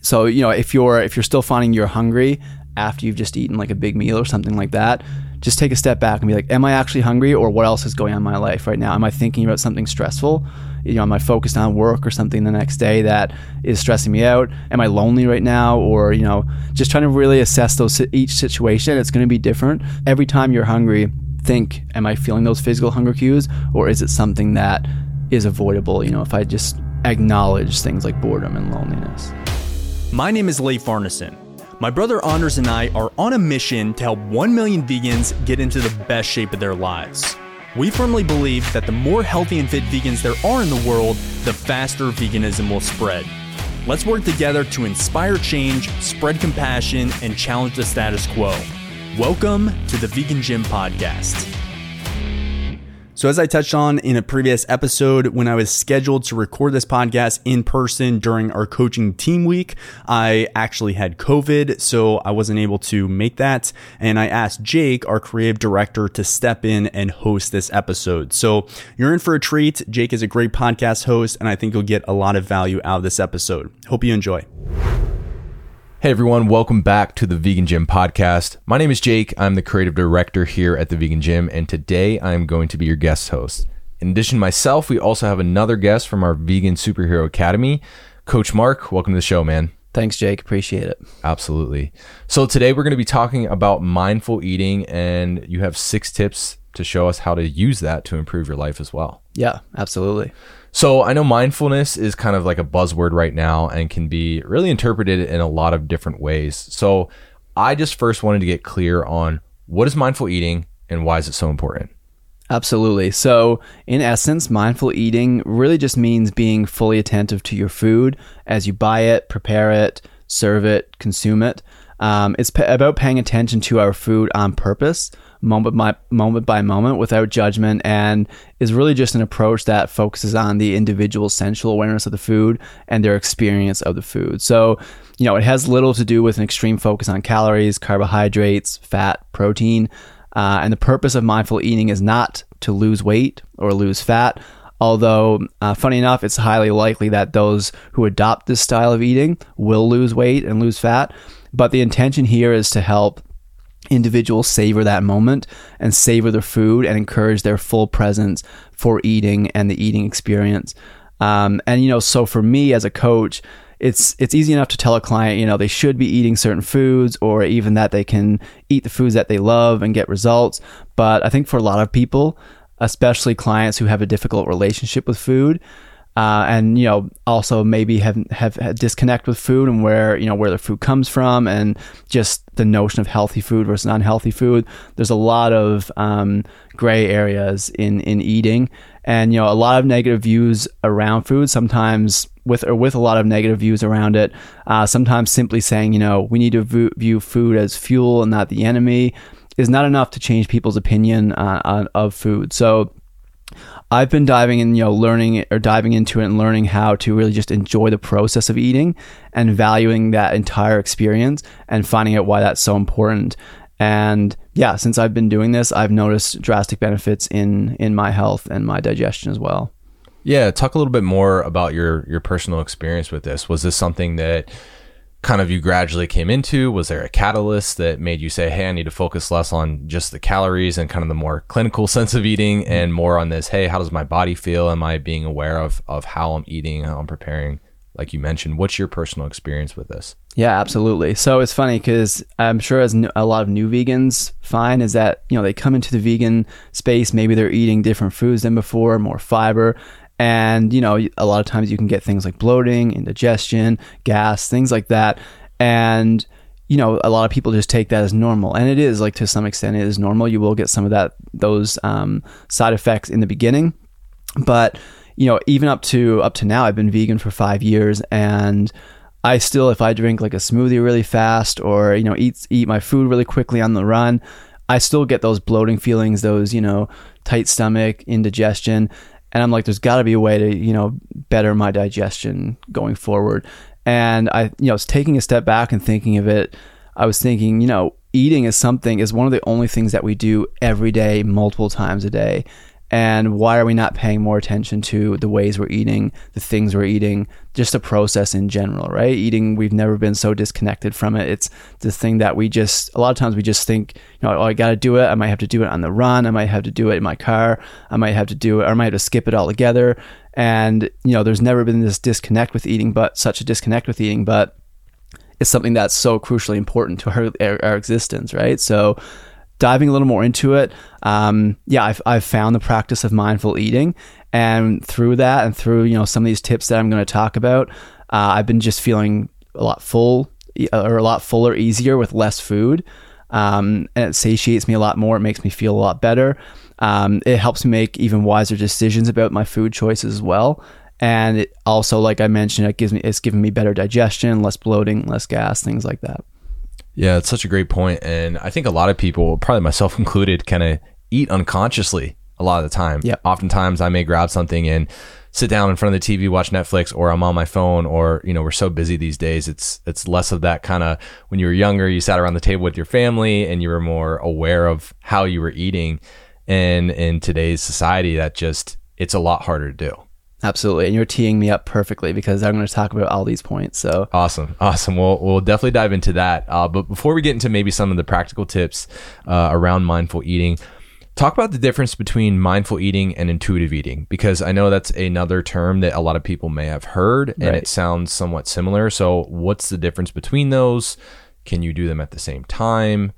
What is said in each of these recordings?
So you know if you're if you're still finding you're hungry after you've just eaten like a big meal or something like that, just take a step back and be like, am I actually hungry or what else is going on in my life right now? Am I thinking about something stressful? You know, am I focused on work or something the next day that is stressing me out? Am I lonely right now? Or, you know, just trying to really assess those each situation. It's going to be different. Every time you're hungry, think, am I feeling those physical hunger cues or is it something that is avoidable? You know, if I just acknowledge things like boredom and loneliness. My name is Leif Arneson. My brother Anders and I are on a mission to help 1 million vegans get into the best shape of their lives. We firmly believe that the more healthy and fit vegans there are in the world, the faster veganism will spread. Let's work together to inspire change, spread compassion, and challenge the status quo. Welcome to the Vegan Gym Podcast. So, as I touched on in a previous episode, when I was scheduled to record this podcast in person during our coaching team week, I actually had COVID, so I wasn't able to make that. And I asked Jake, our creative director, to step in and host this episode. So, you're in for a treat. Jake is a great podcast host, and I think you'll get a lot of value out of this episode. Hope you enjoy. Hey everyone, welcome back to the Vegan Gym podcast. My name is Jake. I'm the creative director here at the Vegan Gym, and today I'm going to be your guest host. In addition to myself, we also have another guest from our Vegan Superhero Academy, Coach Mark. Welcome to the show, man. Thanks, Jake. Appreciate it. Absolutely. So today we're going to be talking about mindful eating, and you have six tips to show us how to use that to improve your life as well. Yeah, absolutely. So I know mindfulness is kind of like a buzzword right now and can be really interpreted in a lot of different ways. So I just first wanted to get clear on what is mindful eating and why is it so important? Absolutely. So, in essence, mindful eating really just means being fully attentive to your food as you buy it, prepare it, serve it, consume it. Um, it's p- about paying attention to our food on purpose moment by moment by moment without judgment and is really just an approach that focuses on the individual's sensual awareness of the food and their experience of the food. So, you know, it has little to do with an extreme focus on calories, carbohydrates, fat, protein. Uh, and the purpose of mindful eating is not to lose weight or lose fat, Although, uh, funny enough, it's highly likely that those who adopt this style of eating will lose weight and lose fat. But the intention here is to help individuals savor that moment and savor their food and encourage their full presence for eating and the eating experience. Um, and you know, so for me as a coach, it's it's easy enough to tell a client, you know, they should be eating certain foods or even that they can eat the foods that they love and get results. But I think for a lot of people, especially clients who have a difficult relationship with food, uh, and you know also maybe have, have disconnect with food and where you know where the food comes from and just the notion of healthy food versus unhealthy food. There's a lot of um, gray areas in in eating, and you know a lot of negative views around food. Sometimes with or with a lot of negative views around it. Uh, sometimes simply saying you know we need to view food as fuel and not the enemy is not enough to change people's opinion uh, of food. So I've been diving in, you know, learning or diving into it and learning how to really just enjoy the process of eating and valuing that entire experience and finding out why that's so important. And yeah, since I've been doing this, I've noticed drastic benefits in in my health and my digestion as well. Yeah, talk a little bit more about your your personal experience with this. Was this something that kind of you gradually came into? Was there a catalyst that made you say, hey, I need to focus less on just the calories and kind of the more clinical sense of eating mm-hmm. and more on this, hey, how does my body feel? Am I being aware of, of how I'm eating, how I'm preparing? Like you mentioned, what's your personal experience with this? Yeah, absolutely. So it's funny because I'm sure as a lot of new vegans find is that, you know, they come into the vegan space, maybe they're eating different foods than before, more fiber, and, you know, a lot of times you can get things like bloating, indigestion, gas, things like that. And, you know, a lot of people just take that as normal. And it is like to some extent it is normal. You will get some of that, those um, side effects in the beginning. But, you know, even up to up to now, I've been vegan for five years and I still, if I drink like a smoothie really fast or, you know, eat, eat my food really quickly on the run, I still get those bloating feelings, those, you know, tight stomach, indigestion and I'm like, there's got to be a way to you know better my digestion going forward. And I you know was taking a step back and thinking of it. I was thinking, you know, eating is something is one of the only things that we do every day, multiple times a day. And why are we not paying more attention to the ways we're eating, the things we're eating, just the process in general, right? Eating, we've never been so disconnected from it. It's the thing that we just, a lot of times we just think, you know, oh, I got to do it. I might have to do it on the run. I might have to do it in my car. I might have to do it, or I might have to skip it altogether. And, you know, there's never been this disconnect with eating, but such a disconnect with eating, but it's something that's so crucially important to our, our existence, right? So, diving a little more into it, um, yeah, I've, I've found the practice of mindful eating, and through that, and through you know some of these tips that I'm going to talk about, uh, I've been just feeling a lot full or a lot fuller, easier with less food, um, and it satiates me a lot more. It makes me feel a lot better. Um, it helps me make even wiser decisions about my food choices as well. And it also, like I mentioned, it gives me it's giving me better digestion, less bloating, less gas, things like that. Yeah, it's such a great point, and I think a lot of people, probably myself included, kind of eat unconsciously a lot of the time. Yeah. Oftentimes, I may grab something and sit down in front of the TV, watch Netflix, or I'm on my phone, or you know, we're so busy these days. It's it's less of that kind of when you were younger, you sat around the table with your family and you were more aware of how you were eating. And in today's society, that just it's a lot harder to do. Absolutely. And you're teeing me up perfectly because I'm going to talk about all these points. So awesome. Awesome. We'll, we'll definitely dive into that. Uh, but before we get into maybe some of the practical tips uh, around mindful eating, talk about the difference between mindful eating and intuitive eating because I know that's another term that a lot of people may have heard and Right. it sounds somewhat similar. So, what's the difference between those? Can you do them at the same time?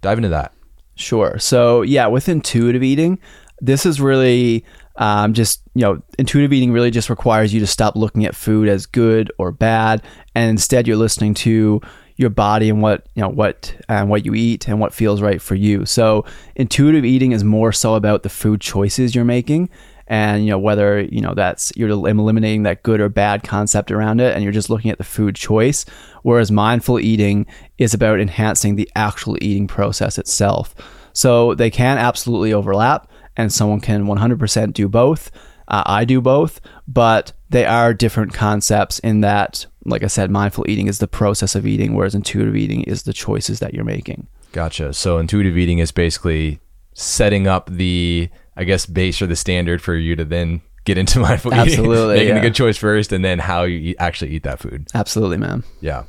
Dive into that. Sure. So yeah, with intuitive eating, this is really um, just you know intuitive eating really just requires you to stop looking at food as good or bad, and instead you're listening to your body and what you know what and what you eat and what feels right for you. So intuitive eating is more so about the food choices you're making. And you know whether you know that's you're eliminating that good or bad concept around it, and you're just looking at the food choice. Whereas mindful eating is about enhancing the actual eating process itself. So they can absolutely overlap, and someone can 100% do both. Uh, I do both, but they are different concepts in that, like I said, mindful eating is the process of eating, whereas intuitive eating is the choices that you're making. Gotcha. So, intuitive eating is basically setting up the, I guess, base or the standard for you to then get into mindful eating. Absolutely, Making yeah. a good choice first and then how you eat, actually eat that food. Absolutely, man. Yeah.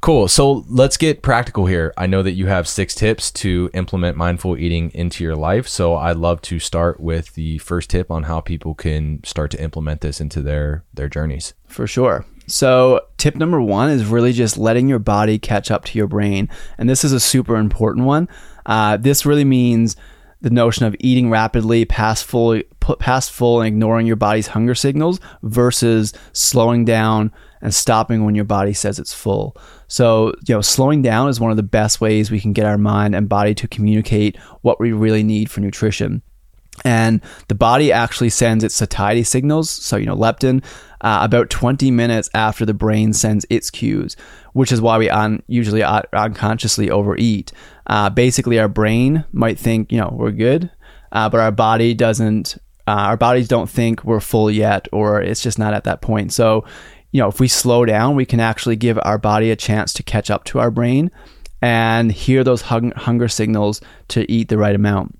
Cool. So let's get practical here. I know that you have six tips to implement mindful eating into your life. So I'd love to start with the first tip on how people can start to implement this into their their journeys. For sure. So, tip number one is really just letting your body catch up to your brain. And this is a super important one. Uh, this really means the notion of eating rapidly, past full, past full, and ignoring your body's hunger signals versus slowing down and stopping when your body says it's full. So, you know, slowing down is one of the best ways we can get our mind and body to communicate what we really need for nutrition. And the body actually sends its satiety signals so you know leptin uh, about 20 minutes after the brain sends its cues which is why we un- usually un- unconsciously overeat. Uh, basically our brain might think you know we're good uh, but our body doesn't uh, our bodies don't think we're full yet or it's just not at that point. So you know if we slow down we can actually give our body a chance to catch up to our brain and hear those hung- hunger signals to eat the right amount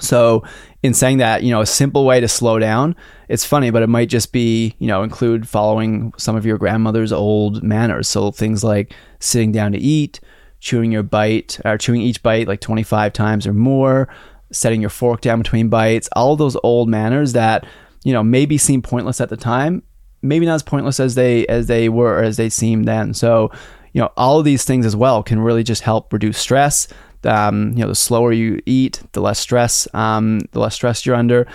so, in saying that, you know, a simple way to slow down, it's funny, but it might just be, you know, include following some of your grandmother's old manners. So, things like sitting down to eat, chewing your bite, or chewing each bite like 25 times or more, setting your fork down between bites, all those old manners that, you know, maybe seem pointless at the time, maybe not as pointless as they as they were or as they seemed then. So, you know, all of these things as well can really just help reduce stress. Um, you know, the slower you eat, the less stress, um, the less stress you're under.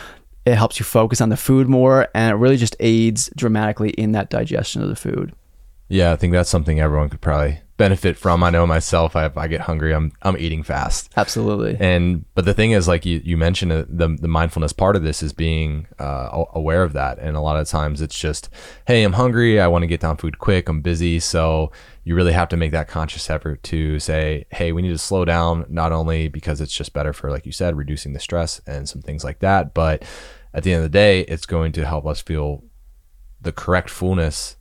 It helps you focus on the food more, and it really just aids dramatically in that digestion of the food. Yeah, I think that's something everyone could probably benefit from. I know myself, I, I get hungry, I'm I'm eating fast. Absolutely. And but the thing is, like you, you mentioned, uh, the the mindfulness part of this is being uh, aware of that. And a lot of times, it's just, hey, I'm hungry. I want to get down food quick. I'm busy. So you really have to make that conscious effort to say, hey, we need to slow down. Not only because it's just better for, like you said, reducing the stress and some things like that, but at the end of the day, it's going to help us feel the correct fullness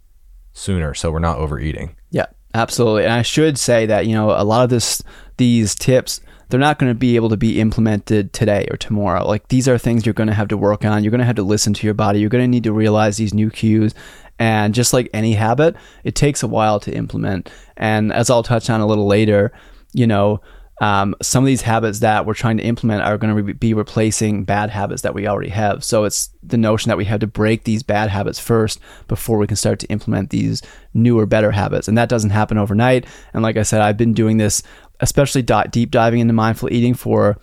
sooner, so we're not overeating. Yeah, absolutely. And I should say that, you know, a lot of this these tips, they're not going to be able to be implemented today or tomorrow. Like these are things you're going to have to work on. You're going to have to listen to your body. You're going to need to realize these new cues. And just like any habit, it takes a while to implement. And as I'll touch on a little later, you know, um, some of these habits that we're trying to implement are going to re- be replacing bad habits that we already have. So it's the notion that we have to break these bad habits first before we can start to implement these newer, better habits. And that doesn't happen overnight. And like I said, I've been doing this, especially deep diving into mindful eating for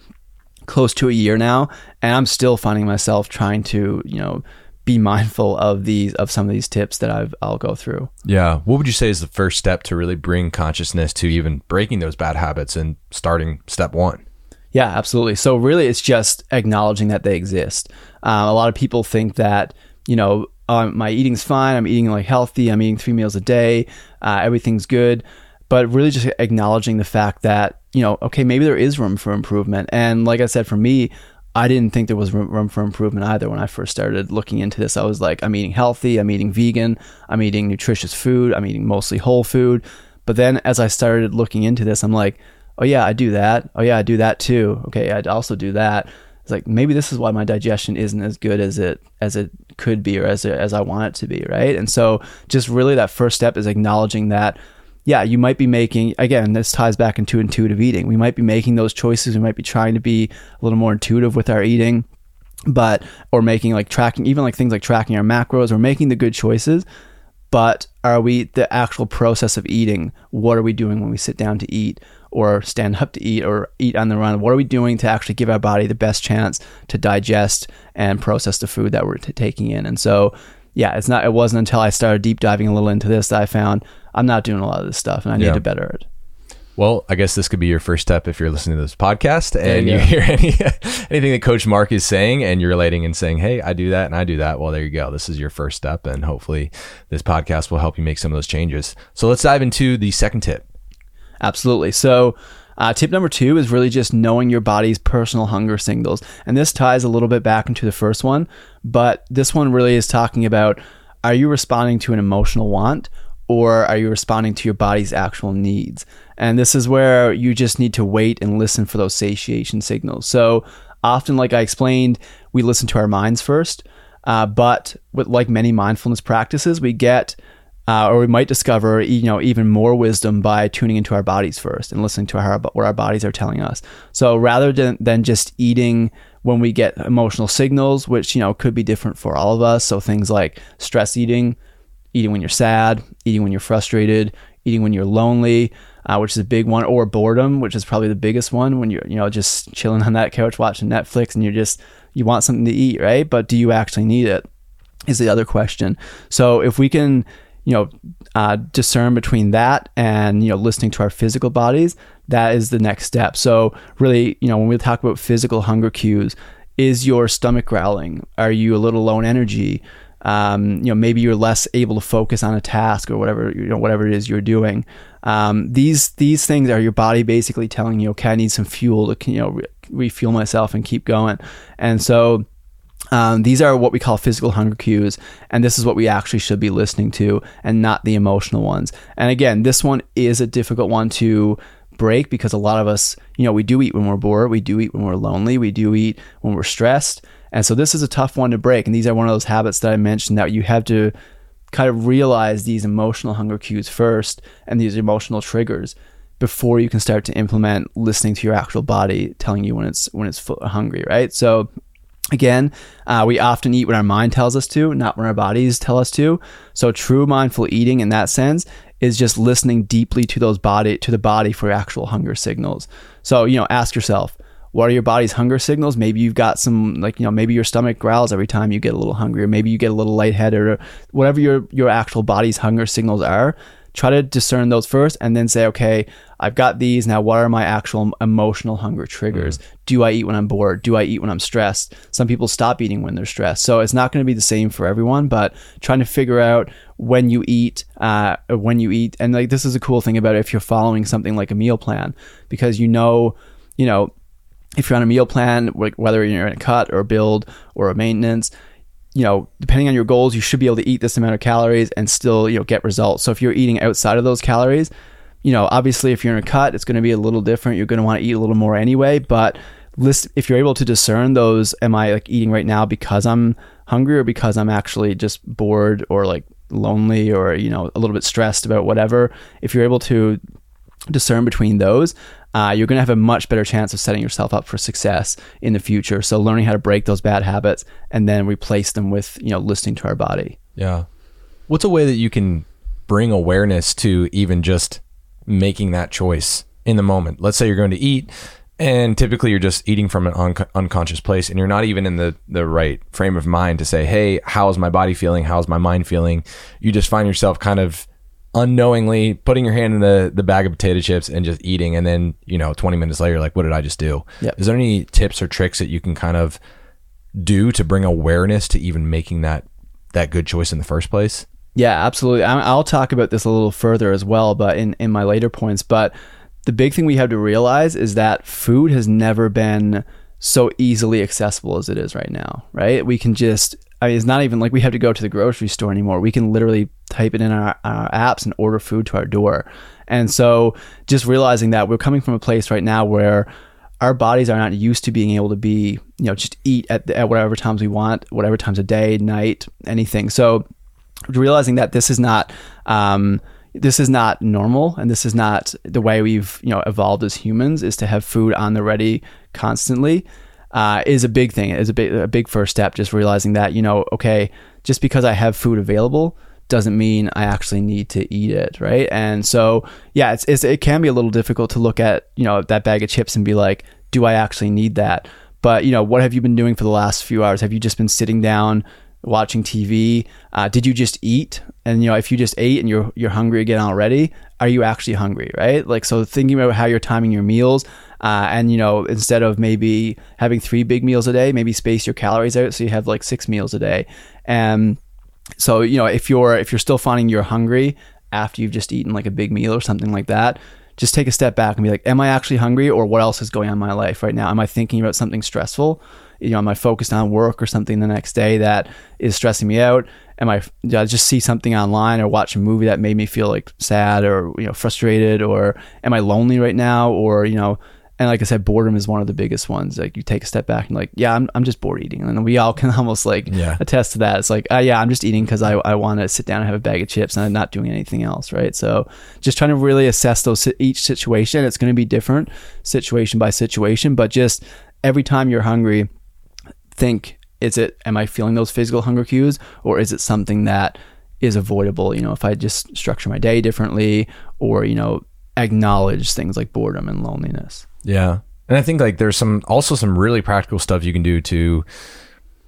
close to a year now. And I'm still finding myself trying to, you know, be mindful of these of some of these tips that I've I'll go through. Yeah, what would you say is the first step to really bring consciousness to even breaking those bad habits and starting step one? Yeah, absolutely. So really, it's just acknowledging that they exist. Um, a lot of people think that you know um, my eating's fine. I'm eating like healthy. I'm eating three meals a day. Uh, everything's good. But really, just acknowledging the fact that you know, okay, maybe there is room for improvement. And like I said, for me, I didn't think there was room for improvement either when I first started looking into this. I was like, I'm eating healthy, I'm eating vegan, I'm eating nutritious food, I'm eating mostly whole food. But then as I started looking into this, I'm like, oh yeah, I do that. Oh yeah, I do that too. Okay, I'd also do that. It's like maybe this is why my digestion isn't as good as it as it could be or as it, as I want it to be, right? And so just really that first step is acknowledging that yeah, you might be making, again, this ties back into intuitive eating. We might be making those choices. We might be trying to be a little more intuitive with our eating, but, or making like tracking, even like things like tracking our macros or making the good choices. But are we the actual process of eating? What are we doing when we sit down to eat or stand up to eat or eat on the run? What are we doing to actually give our body the best chance to digest and process the food that we're t- taking in? And so, yeah, it's not, it wasn't until I started deep diving a little into this that I found, I'm not doing a lot of this stuff and I need to better it. Well, I guess this could be your first step if you're listening to this podcast and you, you hear any anything that Coach Mark is saying and you're relating and saying, "Hey, I do that and I do that." Well, there you go. This is your first step, and hopefully, this podcast will help you make some of those changes. So let's dive into the second tip. Absolutely. So. Uh, tip number two is really just knowing your body's personal hunger signals. And this ties a little bit back into the first one, but this one really is talking about are you responding to an emotional want or are you responding to your body's actual needs? And this is where you just need to wait and listen for those satiation signals. So often, like I explained, we listen to our minds first, uh, but with like many mindfulness practices, we get uh, or we might discover you know even more wisdom by tuning into our bodies first and listening to our, what our bodies are telling us. So rather than, than just eating when we get emotional signals, which you know could be different for all of us, so things like stress eating eating when you're sad, eating when you're frustrated, eating when you're lonely, uh, which is a big one, or boredom, which is probably the biggest one when you're, you know, just chilling on that couch watching Netflix and you're just, you want something to eat, right? But do you actually need it? Is the other question. So if we can, you know, uh, discern between that and, you know, listening to our physical bodies, that is the next step. So really, you know, when we talk about physical hunger cues, is your stomach growling? Are you a little low in energy? Um, you know maybe you're less able to focus on a task or whatever you know whatever it is you're doing um, these these things are your body basically telling you okay I need some fuel to you know re- refuel myself and keep going and so um, these are what we call physical hunger cues, and this is what we actually should be listening to, and not the emotional ones. And again, this one is a difficult one to break because a lot of us, you know, we do eat when we're bored, we do eat when we're lonely, we do eat when we're stressed, and so this is a tough one to break. And these are one of those habits that I mentioned that you have to kind of realize these emotional hunger cues first and these emotional triggers before you can start to implement listening to your actual body telling you when it's when it's hungry, right? So again, uh, we often eat when our mind tells us to, not when our bodies tell us to. So true mindful eating in that sense is just listening deeply to those body to the body for actual hunger signals. So you know, ask yourself what are your body's hunger signals? Maybe you've got some like you know maybe your stomach growls every time you get a little hungry, or maybe you get a little lightheaded, or whatever your your actual body's hunger signals are. Try to discern those first, and then say, okay, I've got these now. What are my actual emotional hunger triggers? Mm. Do I eat when I'm bored? Do I eat when I'm stressed? Some people stop eating when they're stressed, so it's not going to be the same for everyone. But trying to figure out when you eat, uh, when you eat, and like this is a cool thing about it if you're following something like a meal plan, because you know, you know if you're on a meal plan, whether you're in a cut or a build or a maintenance, you know, depending on your goals, you should be able to eat this amount of calories and still, you know, get results. So if you're eating outside of those calories, you know, obviously, if you're in a cut, it's going to be a little different. You're going to want to eat a little more anyway. But list if you're able to discern those, am I like eating right now because I'm hungry or because I'm actually just bored or like lonely or you know a little bit stressed about whatever. If you're able to discern between those, uh, you're going to have a much better chance of setting yourself up for success in the future. So learning how to break those bad habits and then replace them with you know listening to our body. Yeah. What's a way that you can bring awareness to even just making that choice in the moment? Let's say you're going to eat and typically you're just eating from an un- unconscious place and you're not even in the, the right frame of mind to say, Hey, how's my body feeling? How's my mind feeling? You just find yourself kind of unknowingly putting your hand in the, the bag of potato chips and just eating. And then, you know, 20 minutes later, like, what did I just do? Yep. Is there any tips or tricks that you can kind of do to bring awareness to even making that, that good choice in the first place? Yeah, absolutely. I'll talk about this a little further as well, but in, in my later points. But the big thing we have to realize is that food has never been so easily accessible as it is right now, right? We can just, I mean, it's not even like we have to go to the grocery store anymore. We can literally type it in our, our apps and order food to our door. And so just realizing that we're coming from a place right now where our bodies are not used to being able to be, you know, just eat at, at whatever times we want, whatever times of day, night, anything. So realizing that this is not, um, this is not normal and this is not the way we've you know evolved as humans is to have food on the ready constantly uh, is a big thing is a big a big first step just realizing that you know okay just because i have food available doesn't mean i actually need to eat it right? And so yeah it's, it's it can be a little difficult to look at you know that bag of chips and be like do i actually need that? But you know what have you been doing for the last few hours? Have you just been sitting down watching TV? Uh, did you just eat? And you know, if you just ate and you're you're hungry again already, are you actually hungry? Right? Like so, thinking about how you're timing your meals, uh, and you know, instead of maybe having three big meals a day, maybe space your calories out so you have like six meals a day. And so you know, if you're if you're still finding you're hungry after you've just eaten like a big meal or something like that, just take a step back and be like, am I actually hungry or what else is going on in my life right now? Am I thinking about something stressful? You know, am I focused on work or something the next day that is stressing me out? Am I did I just see something online or watch a movie that made me feel like sad or you know frustrated or am I lonely right now or you know and like I said, boredom is one of the biggest ones. Like you take a step back and like, yeah, I'm, I'm just bored eating. And we all can almost like Yeah. attest to that. It's like, uh, yeah, I'm just eating because I, I want to sit down and have a bag of chips and I'm not doing anything else. Right. So just trying to really assess those each situation. It's going to be different situation by situation, but just every time you're hungry, think, is it, am I feeling those physical hunger cues or is it something that is avoidable? You know, if I just structure my day differently or, you know, acknowledge things like boredom and loneliness. Yeah. And I think like there's some also some really practical stuff you can do to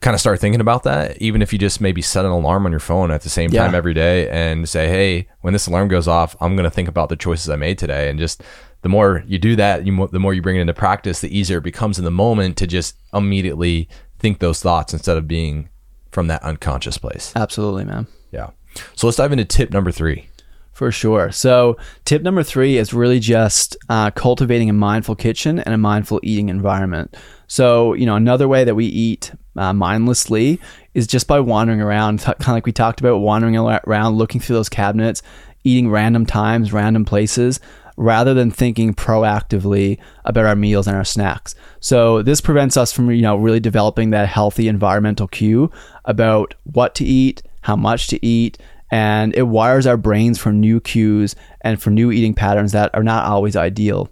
kind of start thinking about that. Even if you just maybe set an alarm on your phone at the same Yeah. time every day and say, Hey, when this alarm goes off, I'm going to think about the choices I made today. And just the more you do that, you the more you bring it into practice, the easier it becomes in the moment to just immediately think those thoughts instead of being from that unconscious place. Absolutely, man. Yeah. So let's dive into tip number three. For sure. So, tip number three is really just uh, cultivating a mindful kitchen and a mindful eating environment. So, you know, another way that we eat uh, mindlessly is just by wandering around, kind of like we talked about, wandering around, looking through those cabinets, eating random times, random places, rather than thinking proactively about our meals and our snacks. So, this prevents us from, you know, really developing that healthy environmental cue about what to eat, how much to eat, and it wires our brains for new cues and for new eating patterns that are not always ideal.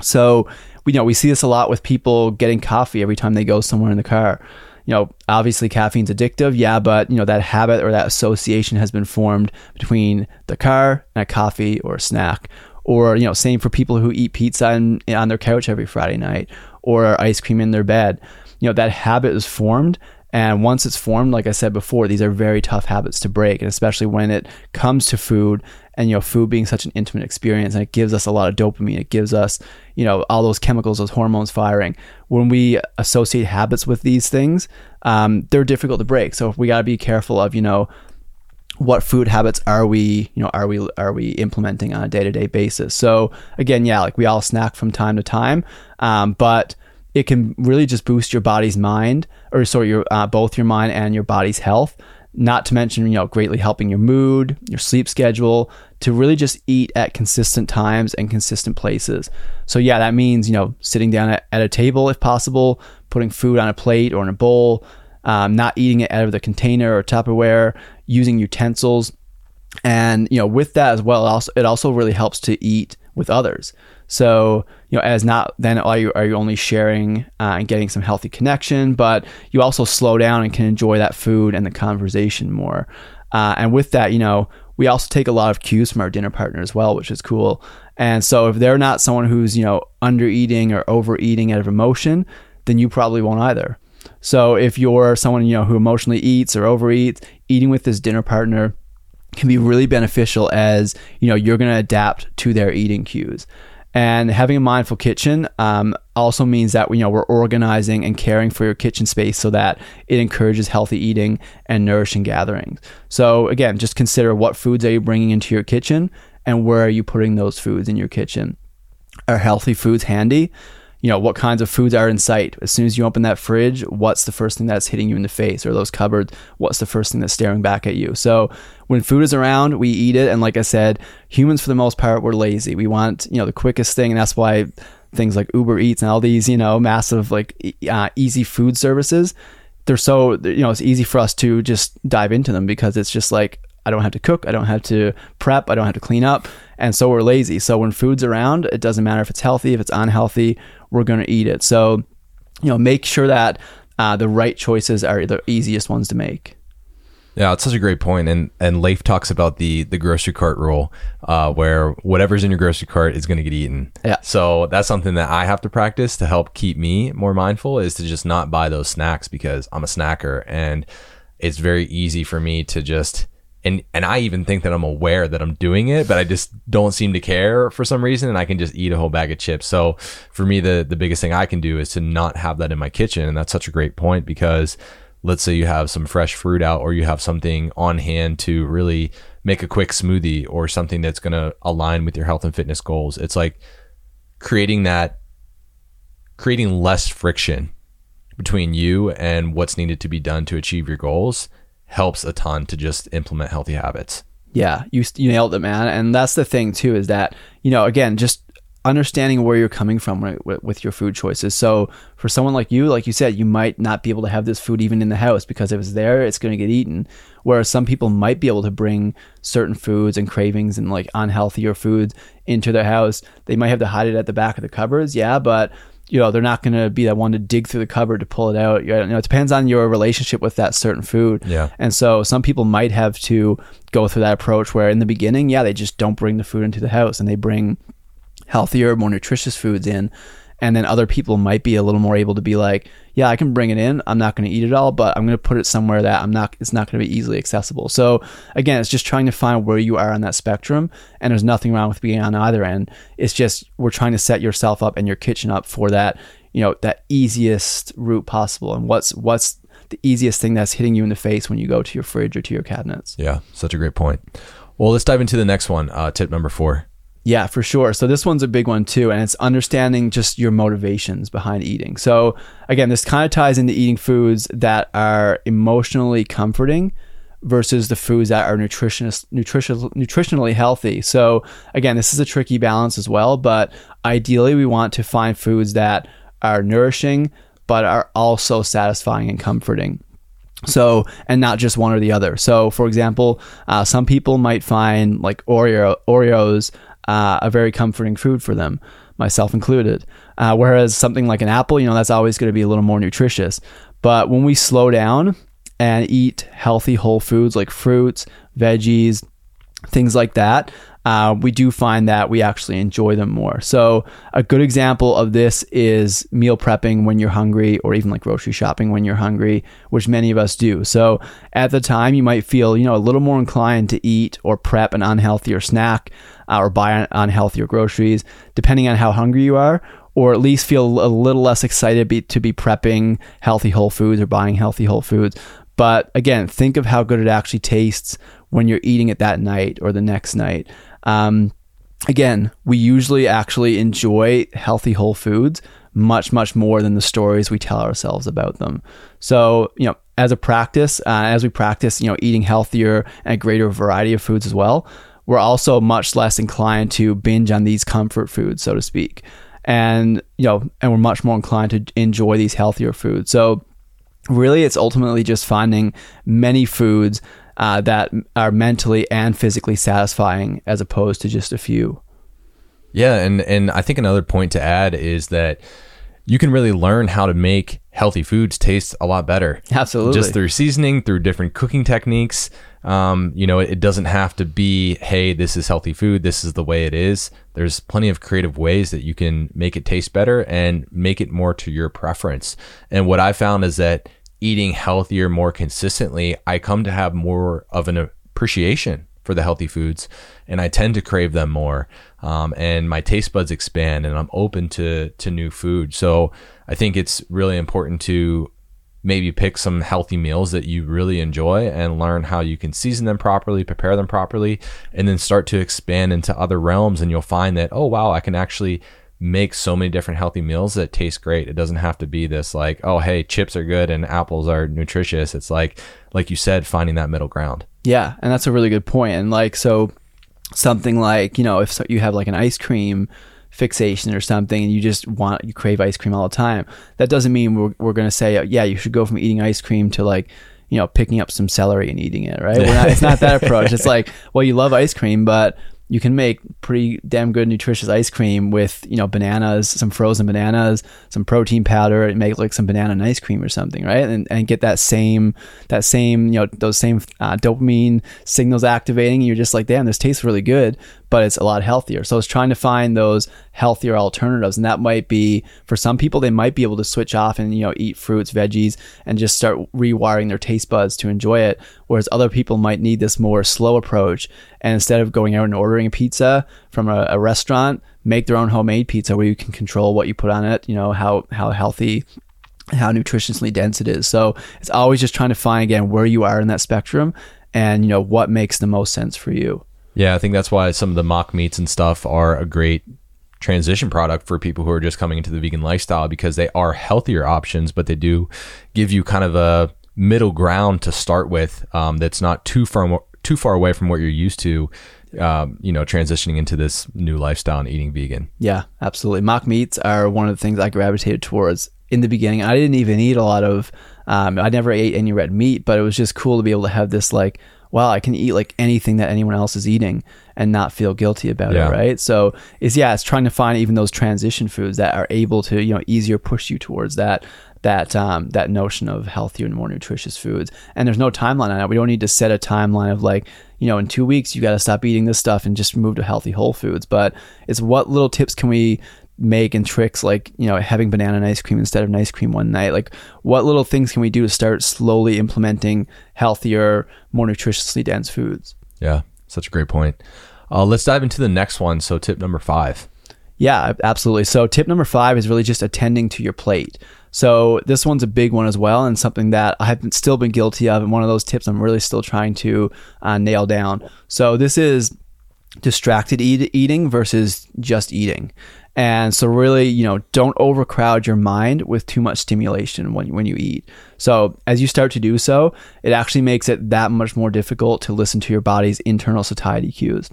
So, we you know we see this a lot with people getting coffee every time they go somewhere in the car. You know, obviously caffeine's addictive, yeah, but you know that habit or that association has been formed between the car and a coffee or a snack. Or you know, same for people who eat pizza and, on their couch every Friday night, or ice cream in their bed. You know, that habit is formed, and once it's formed, like I said before, these are very tough habits to break, and especially when it comes to food and you know, food being such an intimate experience and it gives us a lot of dopamine. It gives us, you know, all those chemicals, those hormones firing. When we associate habits with these things, um, they're difficult to break. So we got to be careful of, you know, what food habits are we you know are we are we implementing on a day-to-day basis so again yeah like we all snack from time to time um, but it can really just boost your body's mind or sorry your uh, both your mind and your body's health not to mention, you know, greatly helping your mood, your sleep schedule, to really just eat at consistent times and consistent places. So, yeah, that means, you know, sitting down at, at a table if possible, putting food on a plate or in a bowl, um, not eating it out of the container or Tupperware, using utensils. And, you know, with that as well, it also, it also really helps to eat with others. So, you know, as not then are you are you only sharing uh, and getting some healthy connection, but you also slow down and can enjoy that food and the conversation more. Uh, and with that, you know, we also take a lot of cues from our dinner partner as well, which is cool. And so if they're not someone who's you know under eating or overeating out of emotion, then you probably won't either. So if you're someone you know who emotionally eats or overeats, eating with this dinner partner can be really beneficial as you know you're going to adapt to their eating cues. And having a mindful kitchen um, also means that you know we're organizing and caring for your kitchen space so that it encourages healthy eating and nourishing gatherings. So again, just consider what foods are you bringing into your kitchen and where are you putting those foods in your kitchen. Are healthy foods handy? You know what kinds of foods are in sight. As soon as you open that fridge what's the first thing that's hitting you in the face? Or those cupboards? What's the first thing that's staring back at you? So when food is around we eat it. And like i said humans for the most part we're lazy. We want you know the quickest thing. And that's why things like uber eats and all these you know massive like uh, easy food services they're so you know it's easy for us to just dive into them because it's just like I don't have to cook, I don't have to prep, I don't have to clean up, and so we're lazy. So when food's around, it doesn't matter if it's healthy, if it's unhealthy, we're going to eat it. So, you know, make sure that uh, the right choices are the easiest ones to make. Yeah, it's such a great point. and and Leif talks about the the grocery cart rule, uh, where whatever's in your grocery cart is going to get eaten. Yeah. So that's something that I have to practice to help keep me more mindful is to just not buy those snacks because I'm a snacker, and it's very easy for me to just and and I even think that I'm aware that I'm doing it, but I just don't seem to care for some reason, and I can just eat a whole bag of chips. So for me, the the biggest thing I can do is to not have that in my kitchen, and that's such a great point because let's say you have some fresh fruit out, or you have something on hand to really make a quick smoothie, or something that's going to align with your health and fitness goals. It's like creating that, creating less friction between you and what's needed to be done to achieve your goals helps a ton to just implement healthy habits. Yeah, you you nailed it, man. And that's the thing too is that you know again just understanding where you're coming from with, with your food choices. So for someone like you, like you said, you might not be able to have this food even in the house because if it's there, it's going to get eaten. Whereas some people might be able to bring certain foods and cravings and like unhealthier foods into their house. They might have to hide it at the back of the cupboards, yeah, but you know they're not going to be that one to dig through the cupboard to pull it out. You know it depends on your relationship with that certain food. Yeah. And so some people might have to go through that approach where in the beginning yeah they just don't bring the food into the house and they bring healthier more nutritious foods in and then other people might be a little more able to be like yeah i can bring it in. I'm not going to eat it all but i'm going to put it somewhere that i'm not it's not going to be easily accessible. So again it's just trying to find where you are on that spectrum and there's nothing wrong with being on either end. It's just we're trying to set yourself up and your kitchen up for that you know that easiest route possible. And what's what's the easiest thing that's hitting you in the face when you go to your fridge or to your cabinets? Yeah such a great point. Well let's dive into the next one uh, tip number four yeah, for sure. So this one's a big one too, and it's understanding just your motivations behind eating. So again, this kind of ties into eating foods that are emotionally comforting versus the foods that are nutritionist, nutrition, nutritionally healthy. So again, this is a tricky balance as well, but ideally we want to find foods that are nourishing but are also satisfying and comforting. So, and not just one or the other. So, for example, uh, some people might find like Oreo Oreos uh, a very comforting food for them, myself included. Uh, whereas something like an apple, you know, that's always going to be a little more nutritious. But when we slow down and eat healthy whole foods like fruits, veggies, things like that, uh, we do find that we actually enjoy them more. So, a good example of this is meal prepping when you're hungry, or even like grocery shopping when you're hungry, which many of us do. So, at the time, you might feel, you know, a little more inclined to eat or prep an unhealthier snack uh, or buy on unhealthier groceries, depending on how hungry you are or at least feel a little less excited be, to be prepping healthy whole foods or buying healthy whole foods. But again, think of how good it actually tastes when you're eating it that night or the next night. Um, again, we usually actually enjoy healthy whole foods much, much more than the stories we tell ourselves about them. So, you know, as a practice, uh, as we practice, you know, eating healthier and a greater variety of foods as well, we're also much less inclined to binge on these comfort foods, so to speak. And, you know, and we're much more inclined to enjoy these healthier foods. So, really, it's ultimately just finding many foods uh, that are mentally and physically satisfying as opposed to just a few. Yeah, and and I think another point to add is that you can really learn how to make healthy foods taste a lot better. Absolutely. Just through seasoning, through different cooking techniques. Um, you know, it, doesn't have to be, hey, this is healthy food. This is the way it is. There's plenty of creative ways that you can make it taste better and make it more to your preference. And what I found is that eating healthier more consistently, I come to have more of an appreciation for the healthy foods and I tend to crave them more. Um, and my taste buds expand and I'm open to, to new food. So I think it's really important to maybe pick some healthy meals that you really enjoy and learn how you can season them properly, prepare them properly, and then start to expand into other realms. And you'll find that, oh, wow, I can actually make so many different healthy meals that taste great. It doesn't have to be this like, oh, hey, chips are good and apples are nutritious. It's like, like you said, finding that middle ground. Yeah, and that's a really good point. And like, so something like you know, if so, you have like an ice cream fixation or something and you just want you crave ice cream all the time that doesn't mean we're, we're going to say yeah you should go from eating ice cream to like you know picking up some celery and eating it right? Not, it's not that approach. It's like well you love ice cream but you can make pretty damn good nutritious ice cream with you know bananas some frozen bananas some protein powder and make like some banana and ice cream or something right? And, and get that same that same you know those same uh, dopamine signals activating and you're just like damn this tastes really good but it's a lot healthier. So it's trying to find those healthier alternatives and that might be for some people they might be able to switch off and you know eat fruits veggies and just start rewiring their taste buds to enjoy it whereas other people might need this more slow approach and instead of going out and ordering a pizza from a, a restaurant make their own homemade pizza where you can control what you put on it you know how how healthy how nutritionally dense it is. So it's always just trying to find again where you are in that spectrum and you know what makes the most sense for you yeah, I think that's why some of the mock meats and stuff are a great transition product for people who are just coming into the vegan lifestyle because they are healthier options, but they do give you kind of a middle ground to start with um, that's not too far too far away from what you're used to. Um, you know, transitioning into this new lifestyle and eating vegan. Yeah, absolutely. Mock meats are one of the things I gravitated towards in the beginning. I didn't even eat a lot of. Um, I never ate any red meat, but it was just cool to be able to have this like wow, I can eat like anything that anyone else is eating and not feel guilty about yeah. it, right? So it's yeah, it's trying to find even those transition foods that are able to you know easier push you towards that that um, that notion of healthier and more nutritious foods. And there's no timeline on it. We don't need to set a timeline of like you know in two weeks you got to stop eating this stuff and just move to healthy whole foods. But it's what little tips can we make and tricks like you know having banana and ice cream instead of an ice cream one night? Like what little things can we do to start slowly implementing healthier more nutritiously dense foods? Yeah such a great point. Uh, let's dive into the next one. So tip number five. Yeah absolutely. So tip number five is really just attending to your plate. So this one's a big one as well and something that i've still been guilty of and one of those tips i'm really still trying to uh, nail down. So this is distracted eat- eating versus just eating and so really, you know, don't overcrowd your mind with too much stimulation when, when you eat. So as you start to do so, it actually makes it that much more difficult to listen to your body's internal satiety cues.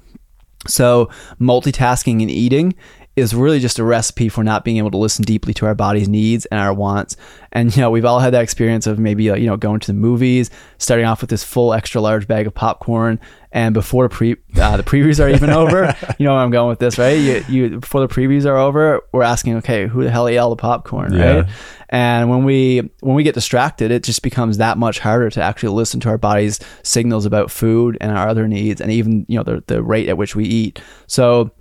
So multitasking and eating is really just a recipe for not being able to listen deeply to our body's needs and our wants. And you know, we've all had that experience of maybe uh, you know going to the movies, starting off with this full extra large bag of popcorn, and before pre uh, the previews are even over, you know where I'm going with this, right? You, you before the previews are over, we're asking, okay, who the hell ate all the popcorn, yeah. right? And when we when we get distracted, it just becomes that much harder to actually listen to our body's signals about food and our other needs, and even you know the the rate at which we eat. So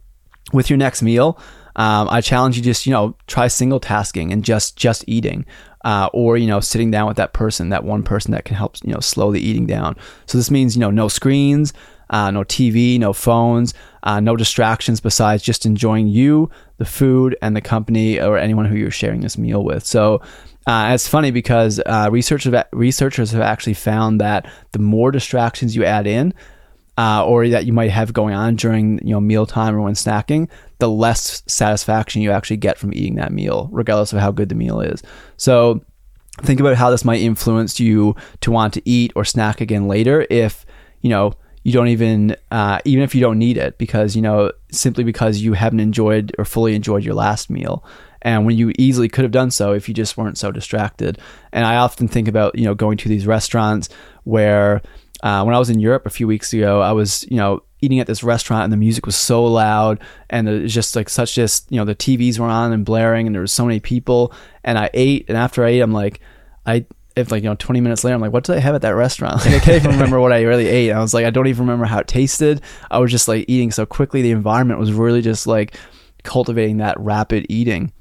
with your next meal, um, I challenge you just you know try single tasking and just just eating, uh, or you know sitting down with that person, that one person that can help you know slow the eating down. So this means you know no screens, uh, no TV, no phones, uh, no distractions besides just enjoying you, the food, and the company or anyone who you're sharing this meal with. So. Uh, it's funny because uh, researchers researchers have actually found that the more distractions you add in, uh, or that you might have going on during you know mealtime or when snacking, the less satisfaction you actually get from eating that meal, regardless of how good the meal is. So think about how this might influence you to want to eat or snack again later if you know you don't even uh, even if you don't need it because you know simply because you haven't enjoyed or fully enjoyed your last meal and when you easily could have done so if you just weren't so distracted and i often think about you know going to these restaurants where uh, when i was in europe a few weeks ago i was you know eating at this restaurant and the music was so loud and it was just like such just you know the tvs were on and blaring and there was so many people. And i ate and after i ate i'm like i if like you know 20 minutes later i'm like what did i have at that restaurant? Like i can't even remember what i really ate. I was like i don't even remember how it tasted. I was just like eating so quickly. The environment was really just like cultivating that rapid eating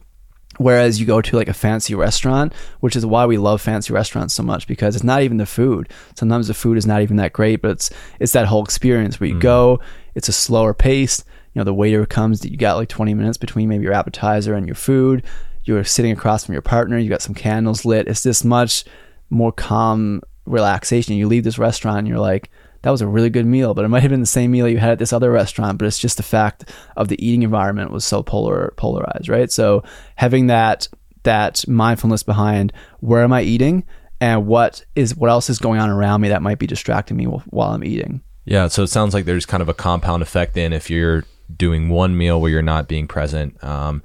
Whereas you go to like a fancy restaurant, which is why we love fancy restaurants so much because it's not even the food. Sometimes the food is not even that great, but it's it's that whole experience where you mm. go, it's a slower pace. You know, the waiter comes, you got like 20 minutes between maybe your appetizer and your food. You're sitting across from your partner, you got some candles lit. It's this much more calm relaxation. You leave this restaurant and you're like, that was a really good meal, but it might have been the same meal you had at this other restaurant, but it's just the fact of the eating environment was so polar polarized, right? So having that that mindfulness behind where am I eating and what is what else is going on around me that might be distracting me while I'm eating. Yeah, so it sounds like there's kind of a compound effect in if you're doing one meal where you're not being present. Um,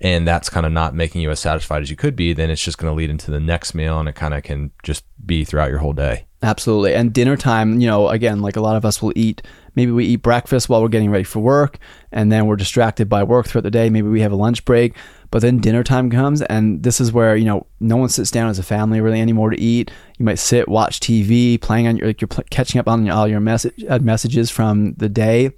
and that's kind of not making you as satisfied as you could be, then it's just going to lead into the next meal and it kind of can just be throughout your whole day. Absolutely. And dinner time, you know, again, like a lot of us will eat, maybe we eat breakfast while we're getting ready for work and then we're distracted by work throughout the day. Maybe we have a lunch break, but then dinner time comes and this is where, you know, no one sits down as a family really anymore to eat. You might sit, watch TV, playing on your, like you're pl- catching up on all your message, uh, messages from the day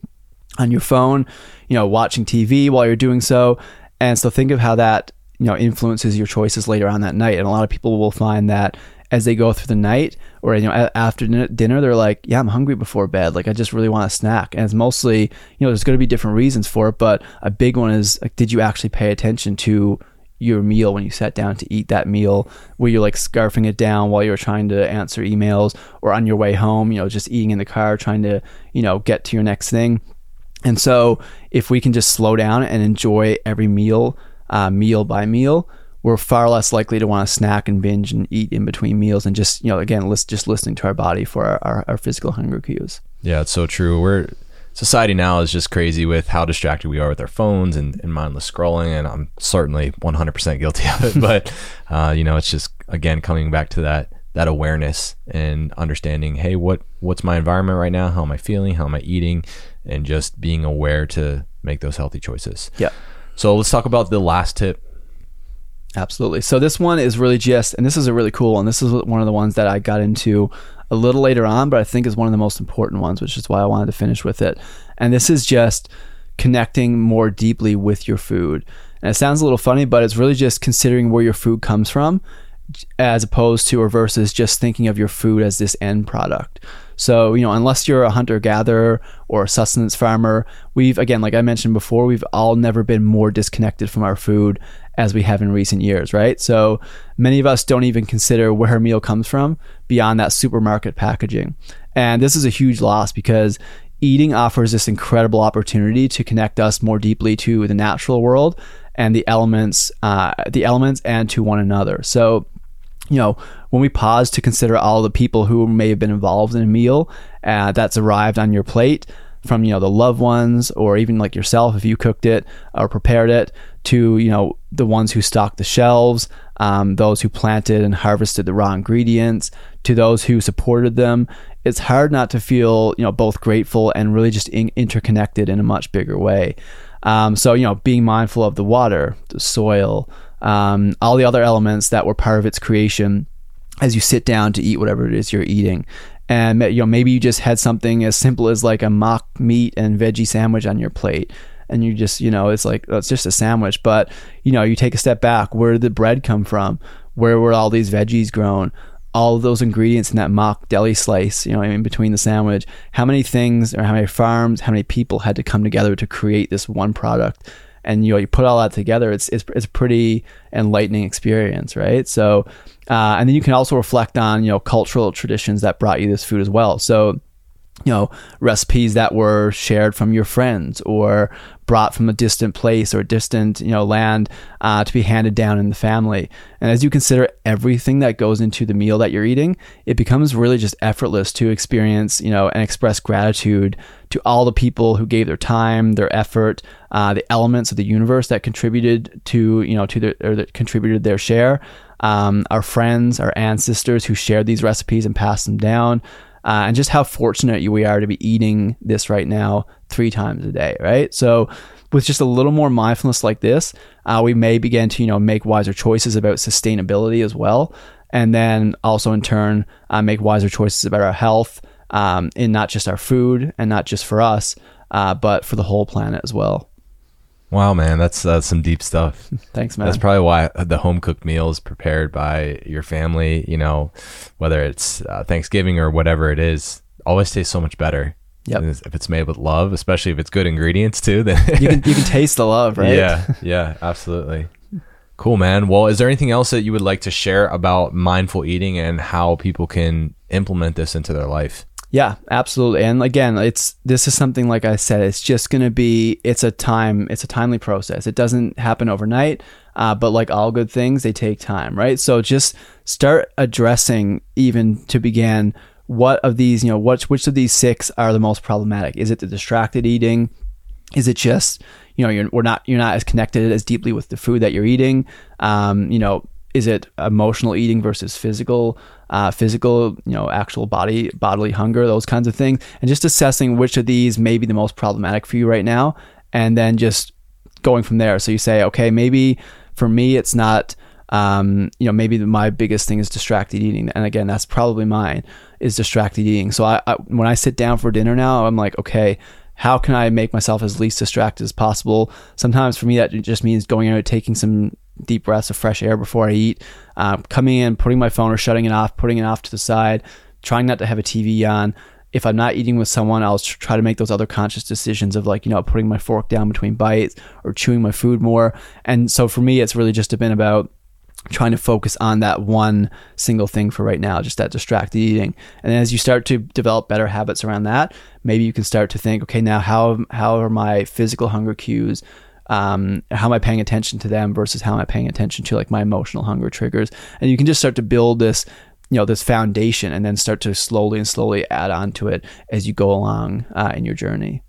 on your phone, you know, watching TV while you're doing so. And so think of how that, you know, influences your choices later on that night. And a lot of people will find that as they go through the night or you know after dinner they're like yeah i'm hungry before bed. Like i just really want a snack. And it's mostly you know there's going to be different reasons for it but a big one is like did you actually pay attention to your meal when you sat down to eat that meal? Where you're like scarfing it down while you're trying to answer emails or on your way home you know just eating in the car trying to you know get to your next thing and so, if we can just slow down and enjoy every meal, uh, meal by meal, we're far less likely to want to snack and binge and eat in between meals and just, you know, again, list, just listening to our body for our, our, our physical hunger cues. Yeah, it's so true. We're society now is just crazy with how distracted we are with our phones and, and mindless scrolling, and I'm certainly 100% guilty of it. but uh, you know, it's just again coming back to that that awareness and understanding, hey, what what's my environment right now? How am I feeling? How am I eating? And just being aware to make those healthy choices. Yeah. So let's talk about the last tip. Absolutely. So this one is really just, and this is a really cool one. This is one of the ones that I got into a little later on, but I think is one of the most important ones, which is why I wanted to finish with it. And this is just connecting more deeply with your food. And it sounds a little funny, but it's really just considering where your food comes from as opposed to or versus just thinking of your food as this end product. So, you know, unless you're a hunter gatherer or a sustenance farmer, we've, again, like I mentioned before, we've all never been more disconnected from our food as we have in recent years, right? So many of us don't even consider where our meal comes from beyond that supermarket packaging. And this is a huge loss because eating offers this incredible opportunity to connect us more deeply to the natural world and the elements, uh, the elements and to one another. So you know, when we pause to consider all the people who may have been involved in a meal uh, that's arrived on your plate, from you know the loved ones or even like yourself if you cooked it or prepared it, to you know the ones who stocked the shelves, um, those who planted and harvested the raw ingredients, to those who supported them. It's hard not to feel you know both grateful and really just in- interconnected in a much bigger way. Um, so you know being mindful of the water, the soil um, all the other elements that were part of its creation as you sit down to eat whatever it is you're eating. And you know maybe you just had something as simple as like a mock meat and veggie sandwich on your plate, and you just you know it's like oh, it's just a sandwich, but you know you take a step back. Where did the bread come from? Where were all these veggies grown? all of those ingredients in that mock deli slice, you know, in between the sandwich, how many things or how many farms, how many people had to come together to create this one product and you know you put all that together it's it's, it's a pretty enlightening experience right? So uh, and then you can also reflect on you know cultural traditions that brought you this food as well. So you know recipes that were shared from your friends or brought from a distant place or distant you know land uh, to be handed down in the family. And as you consider everything that goes into the meal that you're eating it becomes really just effortless to experience you know and express gratitude to all the people who gave their time their effort uh, the elements of the universe that contributed to you know to their or that contributed their share. Um, our friends our ancestors who shared these recipes and passed them down uh, and just how fortunate we are to be eating this right now three times a day, right? So, with just a little more mindfulness like this, uh, we may begin to you know make wiser choices about sustainability as well, and then also in turn uh, make wiser choices about our health um, in not just our food and not just for us, uh, but for the whole planet as well. Wow, man, that's uh, some deep stuff. Thanks, man. That's probably why the home cooked meal is prepared by your family. You know, whether it's uh, Thanksgiving or whatever it is, always tastes so much better. Yep. If it's made with love, especially if it's good ingredients too, then you can you can taste the love, right? Yeah, yeah, absolutely. Cool, man. Well, is there anything else that you would like to share about mindful eating and how people can implement this into their life? Yeah, absolutely. And again, it's this is something like I said, it's just going to be it's a time, it's a timely process. It doesn't happen overnight, uh, but like all good things, they take time, right? So just start addressing even to begin what of these, you know, what which of these six are the most problematic? Is it the distracted eating? Is it just you know you're we're not you're not as connected as deeply with the food that you're eating? Um, you know, is it emotional eating versus physical uh, physical you know actual body bodily hunger those kinds of things and just assessing which of these may be the most problematic for you right now and then just going from there so you say okay maybe for me it's not um, you know maybe my biggest thing is distracted eating and again that's probably mine is distracted eating so I, I when i sit down for dinner now i'm like okay how can I make myself as least distracted as possible? Sometimes for me, that just means going out, taking some deep breaths of fresh air before I eat, um, coming in, putting my phone or shutting it off, putting it off to the side, trying not to have a TV on. If I'm not eating with someone, I'll try to make those other conscious decisions of like, you know, putting my fork down between bites or chewing my food more. And so for me, it's really just been about trying to focus on that one single thing for right now, just that distracted eating. And as you start to develop better habits around that, maybe you can start to think, okay, now how how are my physical hunger cues? Um, how am I paying attention to them versus how am I paying attention to like my emotional hunger triggers? And you can just start to build this, you know, this foundation and then start to slowly and slowly add on to it as you go along uh, in your journey.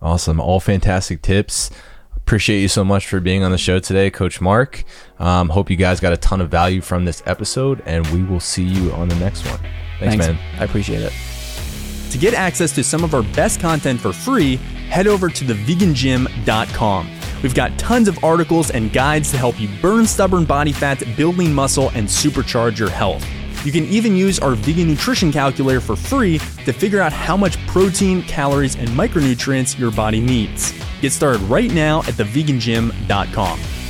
Awesome. All fantastic tips. Appreciate you so much for being on the show today, Coach Mark. Um, hope you guys got a ton of value from this episode, and we will see you on the next one. Thanks, Thanks. man. I appreciate it. To get access to some of our best content for free, head over to thevegangym.com. We've got tons of articles and guides to help you burn stubborn body fat, build lean muscle, and supercharge your health. You can even use our vegan nutrition calculator for free to figure out how much protein, calories, and micronutrients your body needs. Get started right now at thevegangym.com.